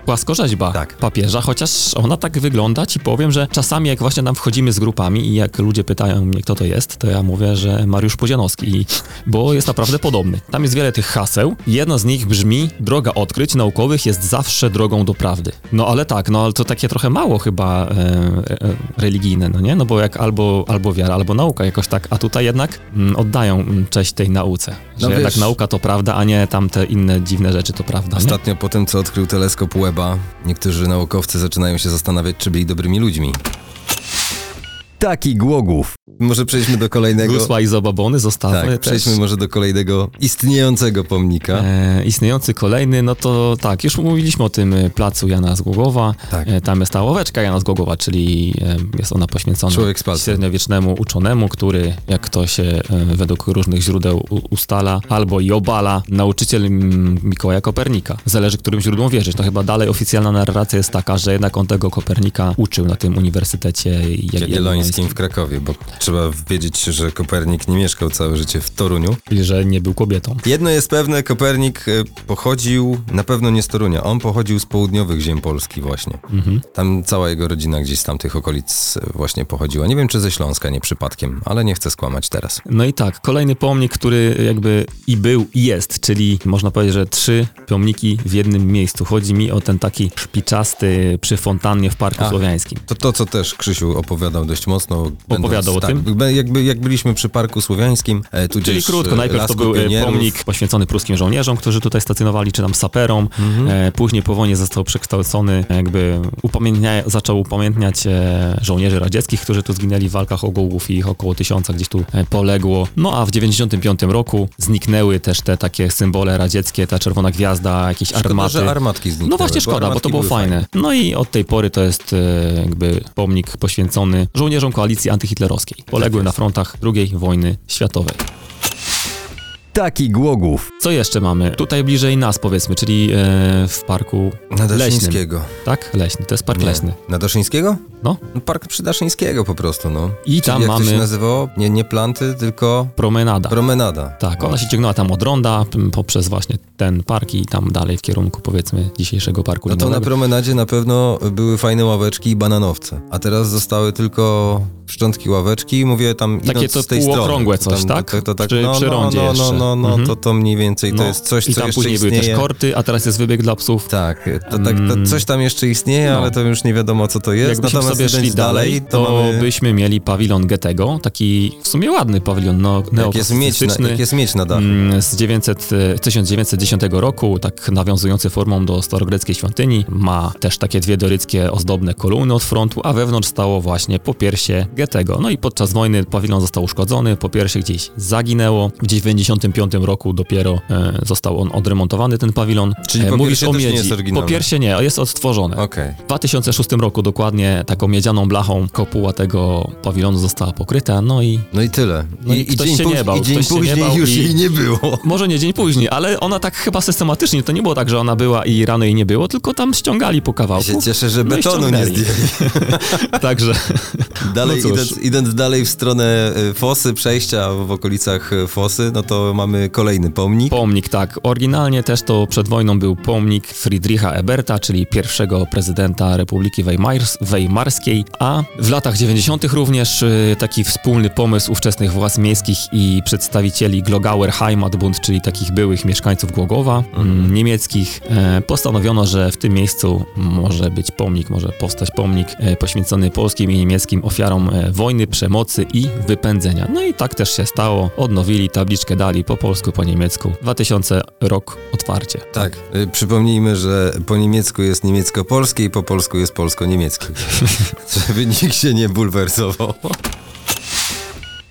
Płaskorzeźba Tak. papieża, chociaż ona tak wygląda, ci powiem, że czasami jak właśnie tam wchodzimy z grupami i jak ludzie pytają mnie, kto to jest, to ja mówię, że Mariusz Podzianowski, I- bo jest naprawdę podobny. Tam jest wiele tych haseł. Jedno z nich brzmi, droga odkryć naukowych jest zawsze drogą do prawdy. No ale tak, no ale to takie trochę mało chyba e, e, religijne, no nie? No bo jak albo, albo wiara, albo nauka jakoś tak, a tutaj jednak mm, oddają mm, cześć tej nauce, że No jednak wiesz- nauka to prawda, a nie tamte inne dziwne rzeczy to prawda, nie? Ostatnio po tym, co odkrył teleskop Niektórzy naukowcy zaczynają się zastanawiać, czy byli dobrymi ludźmi. Taki Głogów. Może przejdźmy do kolejnego. Gusła i zababony zostawmy Tak, też. przejdźmy może do kolejnego istniejącego pomnika. E, istniejący kolejny, no to tak, już mówiliśmy o tym e, placu Jana z Głogowa. Tak. E, tam jest ta ławeczka Jana z Głogowa, czyli e, jest ona poświęcona Człowiek średniowiecznemu uczonemu, który, jak to się e, według różnych źródeł u, ustala, albo i obala, nauczyciel mm, Mikołaja Kopernika. Zależy, którym źródłom wierzyć. To chyba dalej oficjalna narracja jest taka, że jednak on tego Kopernika uczył na tym Uniwersytecie Jagiellońskim w Krakowie, bo trzeba wiedzieć, że Kopernik nie mieszkał całe życie w Toruniu. I że nie był kobietą. Jedno jest pewne, Kopernik e, pochodził na pewno nie z Torunia, on pochodził z południowych ziem Polski właśnie. Mhm. Tam cała jego rodzina gdzieś z tamtych okolic e, właśnie pochodziła. Nie wiem, czy ze Śląska, nie przypadkiem, ale nie chcę skłamać teraz. No i tak, kolejny pomnik, który jakby i był, i jest, czyli można powiedzieć, że trzy pomniki w jednym miejscu. Chodzi mi o ten taki szpiczasty przy fontannie w Parku A. Słowiańskim. To to, co też Krzysiu opowiadał dość mocno. Opowiadał o tak, tym? be- Jakby, jak byliśmy przy Parku Słowiańskim, e, tudzież Czyli krótko, e, najpierw to był e, Pionierów. pomnik poświęcony pruskim żołnierzom, którzy tutaj stacjonowali, czy tam saperom. Mhm. Później po wojnie został przekształcony, jakby upamiętnia, zaczął upamiętniać żołnierzy radzieckich, którzy tu zginęli w walkach o Gołgów i ich około tysiąca gdzieś tu poległo. No a w 95 roku zniknęły też te takie symbole radzieckie, ta czerwona gwiazda, jakieś Szkoda, armaty. że armatki zniknęły. No właśnie szkoda, bo to armatki było były fajne. No i od tej pory to jest jakby pomnik poświęcony żołnierzom koalicji antyhitlerowskiej. Poległy Tak na frontach II wojny światowej. Taki Głogów. Co jeszcze mamy? Tutaj bliżej nas powiedzmy, czyli e, w parku Na leśnym. Daszyńskiego. Tak? Leśny, to jest park Nie. leśny. Na Daszyńskiego? No. No, Park przy Daszyńskiego po prostu, no. I Czyli tam jak to się mamy nazywało? Nie, nie planty, tylko promenada. promenada. Tak, ona się ciągnęła tam od ronda poprzez właśnie ten park i tam dalej w kierunku powiedzmy dzisiejszego parku No to na promenadzie na pewno były fajne ławeczki i bananowce. A teraz zostały tylko szczątki ławeczki, mówię tam Takie to z tej strony. półokrągłe coś, tam, tak? To, to, tak Przy- no, przy no, rondzie no, no, jeszcze. No, no, Mhm. to, to mniej więcej to No. jest coś, I co tam jeszcze później były istnieje. też korty, a teraz jest wybieg dla psów. Tak, to, tak to Mm. coś tam jeszcze istnieje, No. ale to już nie wiadomo co to jest. Jakbyśmy Natomiast sobie szli dalej, to, mamy... byśmy mieli pawilon Goethego, taki w sumie ładny pawilon no, Jak jest, mieć na, neoklasystyczny. jak jest mieć na dachu. Mm, z 900, e, 1910 roku, tak nawiązujący formą do starogreckiej świątyni. Ma też takie dwie doryckie ozdobne kolumny od frontu, a wewnątrz stało właśnie popiersie Goethego. No i podczas wojny pawilon został uszkodzony, popiersie gdzieś zaginęło. W 95 roku dopiero e, został on odremontowany, ten pawilon. Czyli E, mówisz o też nie miedzi. jest oryginalne. Popiersie nie, jest odtworzone. Okej. W 2006 roku dokładnie taką miedzianą blachą kopuła tego pawilonu została pokryta, no i No i tyle. No i ktoś się nie bał, I dzień później bał już i- jej nie było. może nie dzień później, ale ona tak chyba systematycznie, to nie było tak, że ona była i rano jej nie było, tylko tam ściągali po Ja kawałku. się cieszę, że No i betonu nie zdjęli. Także Dalej, No idąc, idąc dalej w stronę y, Fosy, przejścia w okolicach y, Fosy, no to mamy kolejny pomnik. pomnik, tak. Oryginalnie też to przed wojną był pomnik Friedricha Eberta, czyli pierwszego prezydenta Republiki Weimars, Weimarskiej, a w latach 90. również y, taki wspólny pomysł ówczesnych władz miejskich i przedstawicieli Glogauer Heimatbund, czyli takich byłych mieszkańców Głogowa, mm, niemieckich, e, postanowiono, że w tym miejscu może być pomnik, może powstać pomnik e, poświęcony polskim i niemieckim ofiarom e, wojny, przemocy i wypędzenia. No i tak też się stało. Odnowili tabliczkę, dali po polsku, po niemiecku. 2000 rok otwarcie. Tak, y, przypomnijmy, że po niemiecku jest niemiecko-polskie i po polsku jest polsko-niemieckie. Żeby nikt się nie bulwersował.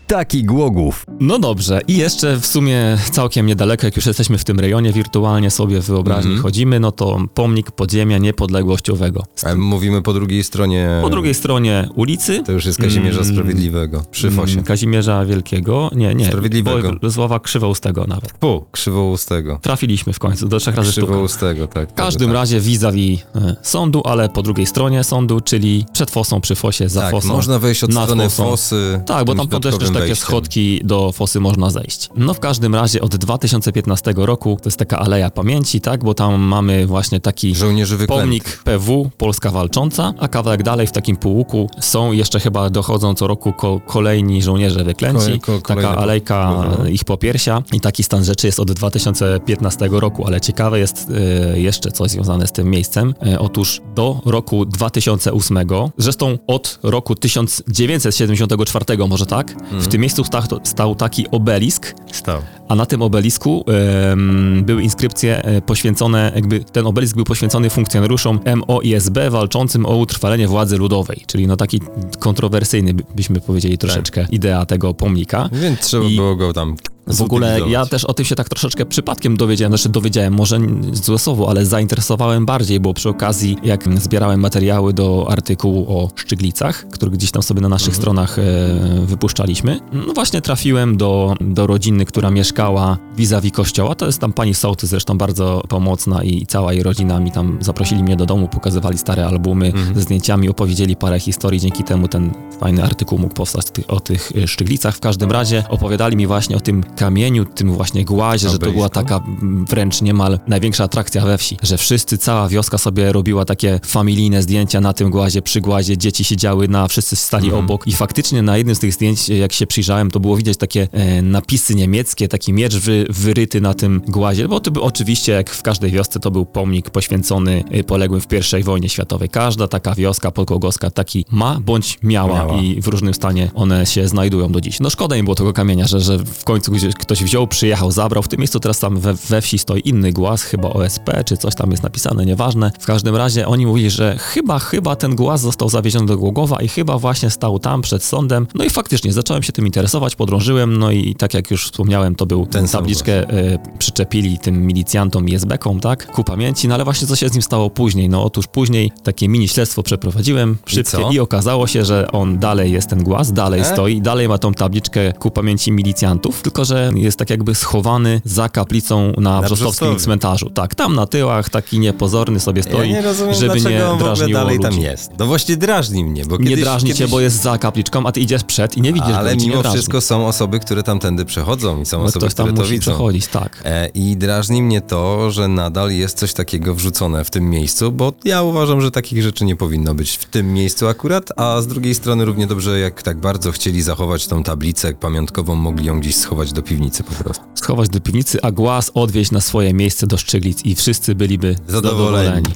Taki Głogów. No dobrze, i jeszcze w sumie całkiem niedaleko, jak już jesteśmy w tym rejonie, wirtualnie sobie wyobraźni Mhm. chodzimy, no to pomnik podziemia niepodległościowego. A mówimy po drugiej stronie. Po drugiej stronie ulicy. To już jest Kazimierza Mm. Sprawiedliwego przy Fosie. mm, Kazimierza Wielkiego. Nie, nie. Sprawiedliwego. Bo- Słowa Krzywoustego nawet. Pu, krzywoustego. Trafiliśmy w końcu, do trzech razy. Krzywoustego, tak. W każdym tak. razie vis-a-vis e, sądu, ale po drugiej stronie sądu, czyli przed fosą, przy fosie, za Tak, fosą. można wejść od strony. Fosy. Tak, bo tam też, takie wejściem. schodki do fosy można zejść. No w każdym razie od 2015 roku to jest taka aleja pamięci, tak, bo tam mamy właśnie taki Żołnierzy pomnik PW Polska Walcząca, a kawałek dalej w takim półłuku są jeszcze chyba dochodzą co roku ko kolejni żołnierze wyklęci. Ko- kolejne taka po- alejka Mhm. ich popiersia i taki stan rzeczy jest od 2015 roku, ale ciekawe jest e, jeszcze coś związane z tym miejscem. E, otóż do roku 2008, zresztą od roku 1974 może tak, Mhm. W tym miejscu stał, stał taki obelisk, Stał. a na tym obelisku em, były inskrypcje e, poświęcone, jakby ten obelisk był poświęcony funkcjonariuszom MOISB walczącym o utrwalenie władzy ludowej, czyli no taki kontrowersyjny, by- byśmy powiedzieli troszeczkę, idea tego pomnika. Więc trzeba I- było go tam W ogóle ja też o tym się tak troszeczkę przypadkiem dowiedziałem, znaczy dowiedziałem, może złe słowo, ale zainteresowałem bardziej, bo przy okazji jak zbierałem materiały do artykułu o Szczyglicach, który gdzieś tam sobie na naszych stronach e, wypuszczaliśmy, no właśnie trafiłem do, do rodziny, która mieszkała vis-a-vis kościoła, to jest tam pani sołtys zresztą bardzo pomocna i cała jej rodzina mi tam zaprosili mnie do domu, pokazywali stare albumy ze zdjęciami, opowiedzieli parę historii, dzięki temu ten fajny artykuł mógł powstać o tych e, Szczyglicach. W każdym razie opowiadali mi właśnie o tym kamieniu, tym właśnie głazie, że to była taka mm, wręcz niemal największa atrakcja we wsi, że wszyscy, cała wioska sobie robiła takie familijne zdjęcia na tym głazie, przy głazie, dzieci siedziały na, wszyscy stali obok i faktycznie na jednym z tych zdjęć, jak się przyjrzałem, to było widać takie e, napisy niemieckie, taki miecz wy, wyryty na tym głazie, bo to był oczywiście, jak w każdej wiosce, to był pomnik poświęcony e, poległym w I wojnie światowej. Każda taka wioska podkołgowska taki ma bądź miała, Miała. i w różnym stanie one się znajdują do dziś. No szkoda im było tego kamienia, że, że w końcu gdzieś ktoś wziął, przyjechał, zabrał. W tym miejscu teraz tam we, we wsi stoi inny głaz, chyba OSP, czy coś tam jest napisane, nieważne. W każdym razie oni mówili, że chyba, chyba ten głaz został zawieziony do Głogowa i chyba właśnie stał tam przed sądem. No i faktycznie zacząłem się tym interesować, podrążyłem, no i tak jak już wspomniałem, to był Ten tabliczkę e, przyczepili tym milicjantom i SB-kom, tak, ku pamięci, no ale właśnie co się z nim stało później? No otóż później takie mini śledztwo przeprowadziłem, szybkie co? i okazało się, że on dalej jest ten głaz, dalej E? stoi, dalej ma tą tabliczkę ku pamięci milicjantów, tylko że jest tak jakby schowany za kaplicą na, Brzostowskim Brzostowym. cmentarzu. Tak, tam na tyłach taki niepozorny sobie stoi, ja nie rozumiem, żeby nie drażniło dalej ludzi. tam jest. No właśnie drażni mnie, bo Nie kiedyś, drażni cię, kiedyś... bo jest za kapliczką, a ty idziesz przed i nie widzisz Ale nie mimo drażni. wszystko są osoby, które tamtędy przechodzą i są No osoby, które to widzą. przechodzić, tak. E, I drażni mnie to, że nadal jest coś takiego wrzucone w tym miejscu, bo ja uważam, że takich rzeczy nie powinno być w tym miejscu akurat, a z drugiej strony równie dobrze, jak tak bardzo chcieli zachować tą tablicę pamiątkową, mogli ją gdzieś schować do piwnicy po prostu. Schować do piwnicy, a głaz odwieźć na swoje miejsce do Szczyglic i wszyscy byliby Zadowoleni. zadowoleni.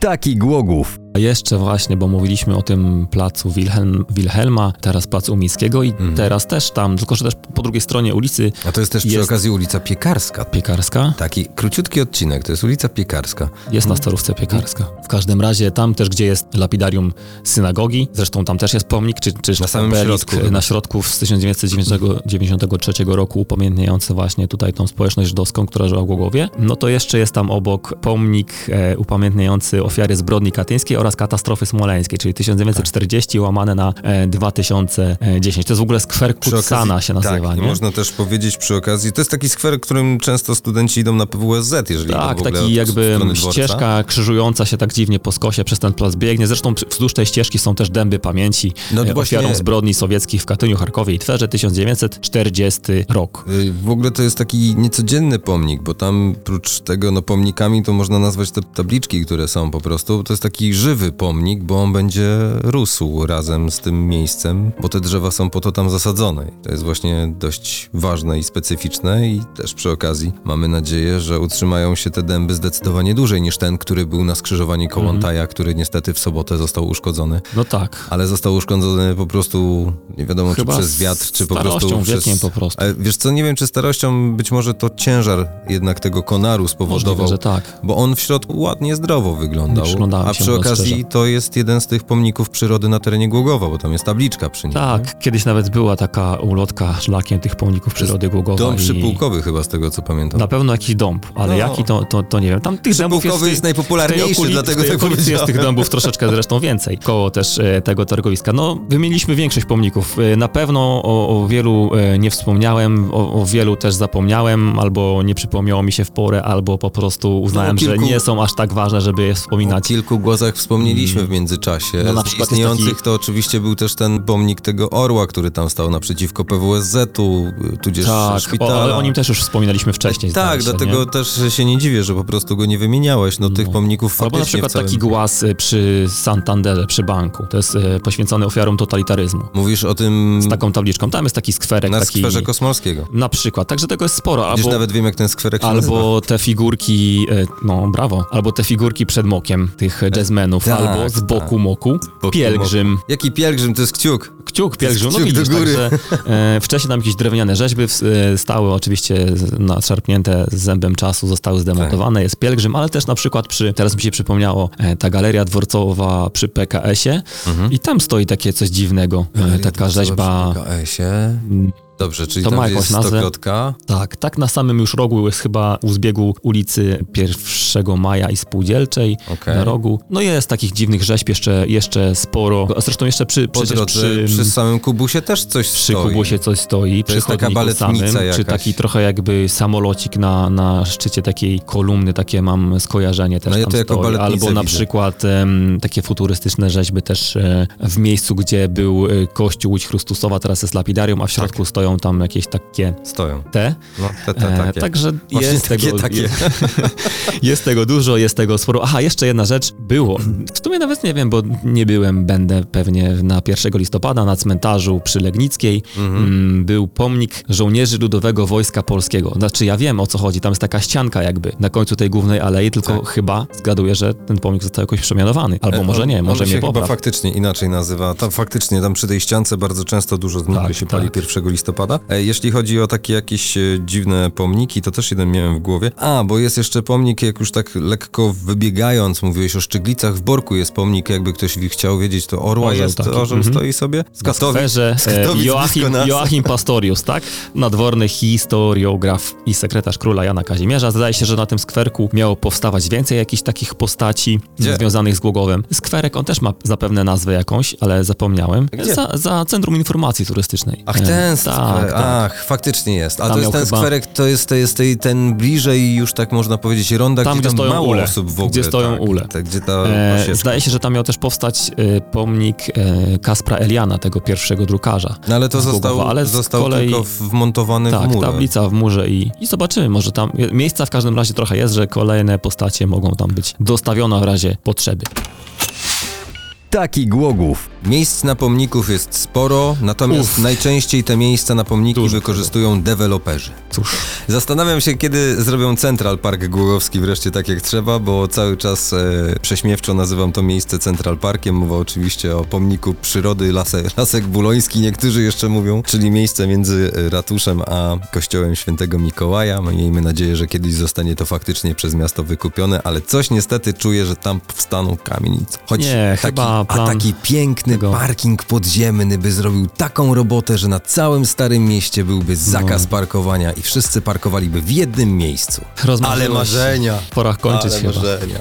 Taki Głogów. A jeszcze właśnie, bo mówiliśmy o tym placu Wilhelm, Wilhelma, teraz placu Umińskiego i Mhm. teraz też tam, tylko że też po drugiej stronie ulicy A to jest też przy Jest- okazji ulica Piekarska. Piekarska, Taki króciutki odcinek, to jest ulica Piekarska. jest na starówce Piekarska. W każdym razie tam też, gdzie jest lapidarium synagogi, zresztą tam też jest pomnik, czy, czy Na samym obelisk środku. na środku z 1993 roku upamiętniający właśnie tutaj tą społeczność żydowską, która żyła w Głogowie, no to jeszcze jest tam obok pomnik e, upamiętniający ofiary zbrodni katyńskiej oraz katastrofy smoleńskiej, czyli 1940 łamane na e, 2010. To jest w ogóle skwer Kutsana się nazywa, tak, nie? można też powiedzieć przy okazji, to jest taki skwer, którym często studenci idą na PWSZ, jeżeli Tak, taki jakby strony dworca. ścieżka krzyżująca się tak dziwnie po skosie przez ten plac biegnie. Zresztą wzdłuż tej ścieżki są też dęby pamięci No e, właśnie- ofiarą zbrodni sowieckich w Katyniu, Charkowie i Twerze 1940 rok. Y, W ogóle to jest taki niecodzienny pomnik, bo tam prócz tego, no pomnikami to można nazwać te tabliczki, które są po prostu. To jest taki żywy pomnik, bo on będzie rósł razem z tym miejscem, bo te drzewa są po to tam zasadzone. To jest właśnie dość ważne i specyficzne i też przy okazji mamy nadzieję, że utrzymają się te dęby zdecydowanie dłużej niż ten, który był na skrzyżowaniu Kołątaja, który niestety w sobotę został uszkodzony. No tak. Ale został uszkodzony po prostu, nie wiadomo Chyba czy przez wiatr, czy po prostu przez... po prostu. Ale wiesz co, nie wiem czy starością, być może to ciężar jednak tego konaru spowodował, Możliwe, że tak. bo on w środku ładnie zdrowo wyglądał, a przy okazji szczerze. to jest jeden z tych pomników przyrody na terenie Głogowa, bo tam jest tabliczka przy nim. nie? Tak, kiedyś nawet była taka ulotka szlakiem tych pomników przyrody Głogowa. Dom przypułkowy chyba z tego co pamiętam. Na pewno jakiś dąb, ale No. jaki to, to, to nie wiem. Tam tych dębów jest, jest najpopularniejszy, dlatego tak okolicy jest powiedziałem. tych dębów troszeczkę zresztą więcej, koło też e, tego targowiska. No, wymieniliśmy większość pomników. E, Na pewno o, o wielu e, nie wspomniałem, o, o wielu też zapomniałem, albo nie przypomniało mi się w porę, albo po prostu uznałem, No, kilku- że nie są aż tak ważne, żeby je O wspominać. kilku głosach wspomnieliśmy w międzyczasie. No, na z przykład istniejących taki- to oczywiście był też ten pomnik tego orła, który tam stał naprzeciwko PWSZ-u, y, tudzież Tak, szpitala. o, ale o nim też już wspominaliśmy wcześniej. Tak, się, dlatego nie? też się nie dziwię, że po prostu go nie wymieniałeś. No, tych pomników Albo faktycznie na przykład całym... taki głaz e, przy Santanderze, przy banku. To jest e, poświęcony ofiarom totalitaryzmu. Mówisz o tym Z taką tabliczką. Tam jest taki skwerek. na taki... skwerze Kosmolskiego. Na przykład, także tego jest sporo. Gdzieś Albo, nawet wiem, jak ten skwerek się nazywa. albo te figurki, e, no brawo, albo te figurki przed mokiem tych jazzmenów. Tak, albo z boku moku, Boku pielgrzym, moku. Jaki pielgrzym? To jest kciuk. kciuk, pielgrzym, no kciuk do widzisz, góry. także e, wcześniej tam jakieś drewniane rzeźby e, stały oczywiście nadszarpnięte z zębem czasu, zostały zdemontowane, jest pielgrzym, ale też na przykład przy, teraz mi się przypomniało, e, ta galeria dworcowa przy PKS-ie i tam stoi takie coś dziwnego, e, taka rzeźba... PKS-ie. Dobrze, czyli To tam ma jakąś jest nazwę? stokrotka. Tak, tak na samym już rogu jest chyba u zbiegu ulicy 1 Maja i Spółdzielczej Okej. na rogu. No jest takich dziwnych rzeźb jeszcze, jeszcze sporo. Zresztą jeszcze przy, Po drodze przy, przy samym kubusie też coś przy stoi. kubusie coś stoi, przy jest taka baletnica samym, czy jakaś. taki trochę jakby samolocik na, na szczycie takiej kolumny, takie mam skojarzenie też No ja tam to jako stoi. Albo na widzę. przykład em, takie futurystyczne rzeźby też e, w miejscu, gdzie był e, kościół Łódź Chrystusowa, teraz jest lapidarium, a w środku Tak. stoją tam jakieś takie Stoją. te. No, te, te, E, takie. Także Właśnie jest takie, tego, takie. jest tego dużo, jest tego sporo. Aha, jeszcze jedna rzecz. Było. W sumie nawet nie wiem, bo nie byłem, będę pewnie na 1 listopada na cmentarzu przy Legnickiej. Mhm. Mm, Był pomnik żołnierzy Ludowego Wojska Polskiego. Znaczy ja wiem o co chodzi, tam jest taka ścianka jakby na końcu tej głównej alei, tylko Tak. chyba zgaduję, że ten pomnik został jakoś przemianowany. Albo E, może on- nie, on może się mnie chyba popraw. faktycznie inaczej nazywa. Tam faktycznie, tam przy tej ściance bardzo często dużo zniku Tak, się pali tak. 1 listopada. E, Jeśli chodzi o takie jakieś e, dziwne pomniki, to też jeden miałem w głowie. A, bo jest jeszcze pomnik, jak już tak lekko wybiegając, mówiłeś o Szczyglicach, w Borku jest pomnik, jakby ktoś chciał wiedzieć, to Orła Orzeł jest, taki, orzeł mhm. stoi sobie. Z Katowic, z Katowic Joachim. Joachim Pastorius, tak? Nadworny historiograf i sekretarz króla Jana Kazimierza. Zdaje się, że na tym skwerku miało powstawać więcej jakichś takich postaci Gdzie? związanych z Głogowem. Skwerek, on też ma zapewne nazwę jakąś, ale zapomniałem. Za, za Centrum Informacji Turystycznej. Ach, ten tak, skwerek. tak. Ach, faktycznie jest. A Tam to jest ten chyba- skwerek, to jest, to jest tej- ten bliżej już tak można powiedzieć ronda, Tam, gdzie gdzie tam stoją mało ule. osób w ogóle. Gdzie stoją tak, ule. Tak, gdzie ta E, zdaje się, że tam miał też powstać e, pomnik e, Kaspra Eliana, tego pierwszego drukarza. No ale to został, ale został kolei- tylko wmontowany w Tak, murę. tablica w murze i, i zobaczymy, może tam miejsca w każdym razie trochę jest, że kolejne postacie mogą tam być dostawione w razie potrzeby. Taki Głogów. Miejsc na pomników jest sporo, natomiast Uf. najczęściej te miejsca na pomniki Dużo wykorzystują deweloperzy. Cóż, Zastanawiam się, kiedy zrobią Central Park Głogowski wreszcie tak jak trzeba, bo cały czas e, prześmiewczo nazywam to miejsce Central Parkiem. Mowa oczywiście o pomniku przyrody Lase, Lasek Buloński, niektórzy jeszcze mówią, czyli miejsce między ratuszem a kościołem świętego Mikołaja. Miejmy nadzieję, że kiedyś zostanie to faktycznie przez miasto wykupione, ale coś niestety czuję, że tam powstaną kamienice. Choć Nie, taki, chyba a plan taki piękny tego- parking podziemny by zrobił taką robotę, że na całym Starym Mieście byłby zakaz No. parkowania i wszyscy parkowaliby w jednym miejscu. Rozmarzyło Ale marzenia. Pora kończyć Ale marzenia.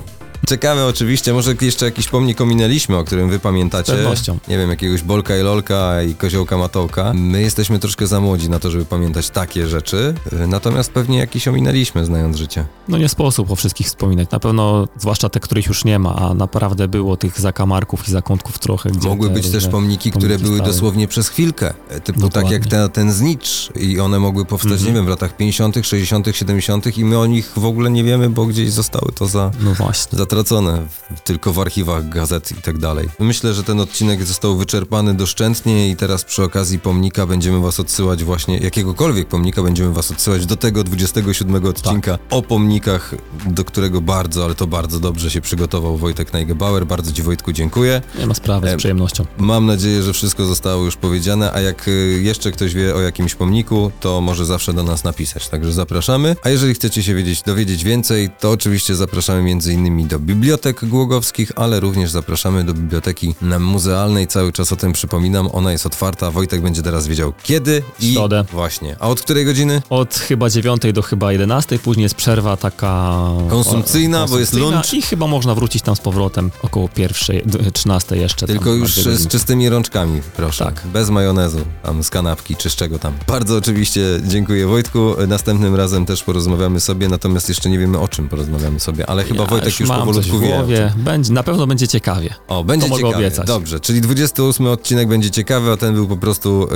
Czekamy oczywiście, może jeszcze jakiś pomnik ominęliśmy, o którym wy pamiętacie. Z pewnością. Nie wiem, jakiegoś Bolka i Lolka i Koziołka Matołka. My jesteśmy troszkę za młodzi na to, żeby pamiętać takie rzeczy, y, natomiast pewnie jakiś ominęliśmy, znając życie. No nie sposób o wszystkich wspominać. Na pewno, zwłaszcza te, których już nie ma, a naprawdę było tych zakamarków i zakątków trochę. Gdzie Mogły te być też różne pomniki, które pomniki były stały. dosłownie przez chwilkę, e, typu tak Dokładnie. jak ten, ten znicz i one mogły powstać, Mhm. nie wiem, w latach 50., 60., 70. i my o nich w ogóle nie wiemy, bo gdzieś zostały to za, No właśnie. zatracone w, tylko w archiwach gazet i tak dalej. Myślę, że ten odcinek został wyczerpany doszczętnie i teraz przy okazji pomnika będziemy was odsyłać właśnie, jakiegokolwiek pomnika będziemy was odsyłać do tego 27 odcinka o pomnikach, do którego bardzo, ale to bardzo dobrze się przygotował Wojtek Najgebauer. Bardzo ci Wojtku dziękuję. Nie ma sprawy, z Em, przyjemnością. Mam nadzieję, że wszystko zostało już powiedziane, a jak y, jeszcze ktoś wie o jakimś pomniku, to może zawsze do nas napisać, także zapraszamy. A jeżeli chcecie się wiedzieć, dowiedzieć więcej, to oczywiście zapraszamy między innymi do bibliotek głogowskich, ale również zapraszamy do biblioteki muzealnej. Cały czas o tym przypominam, ona jest otwarta. Wojtek będzie teraz wiedział kiedy i Środę. właśnie. A od której godziny? Od chyba 9 do chyba 11, później jest przerwa taka... Konsumpcyjna, bo jest lunch. I chyba można wrócić tam z powrotem około pierwszej, d- 13 jeszcze. Tylko tam, już z czystymi rączkami, proszę. Tak. Bez majonezu, tam z kanapki czy z czego tam. Bardzo oczywiście dziękuję Wojtku. Następnym razem też porozmawiamy sobie, natomiast jeszcze nie wiemy o czym porozmawiamy sobie, ale chyba Ja Wojtek już mam coś powolutku w wie. głowie. Będzie, na pewno będzie ciekawie. O, będzie To mogę ciekawie. obiecać. Dobrze, czyli 28 odcinek będzie ciekawy, a ten był po prostu y,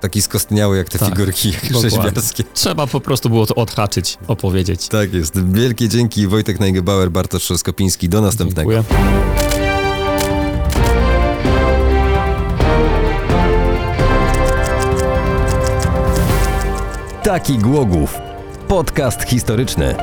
taki skostniały jak te Tak, figurki rzeźbiarskie. Trzeba po prostu było to odhaczyć, opowiedzieć. Tak jest. Wielkie dzięki Wojtek Najgebauer, Bartosz Trzoskopiński. Do następnego. Dziękuję. Taki Głogów. Podcast historyczny.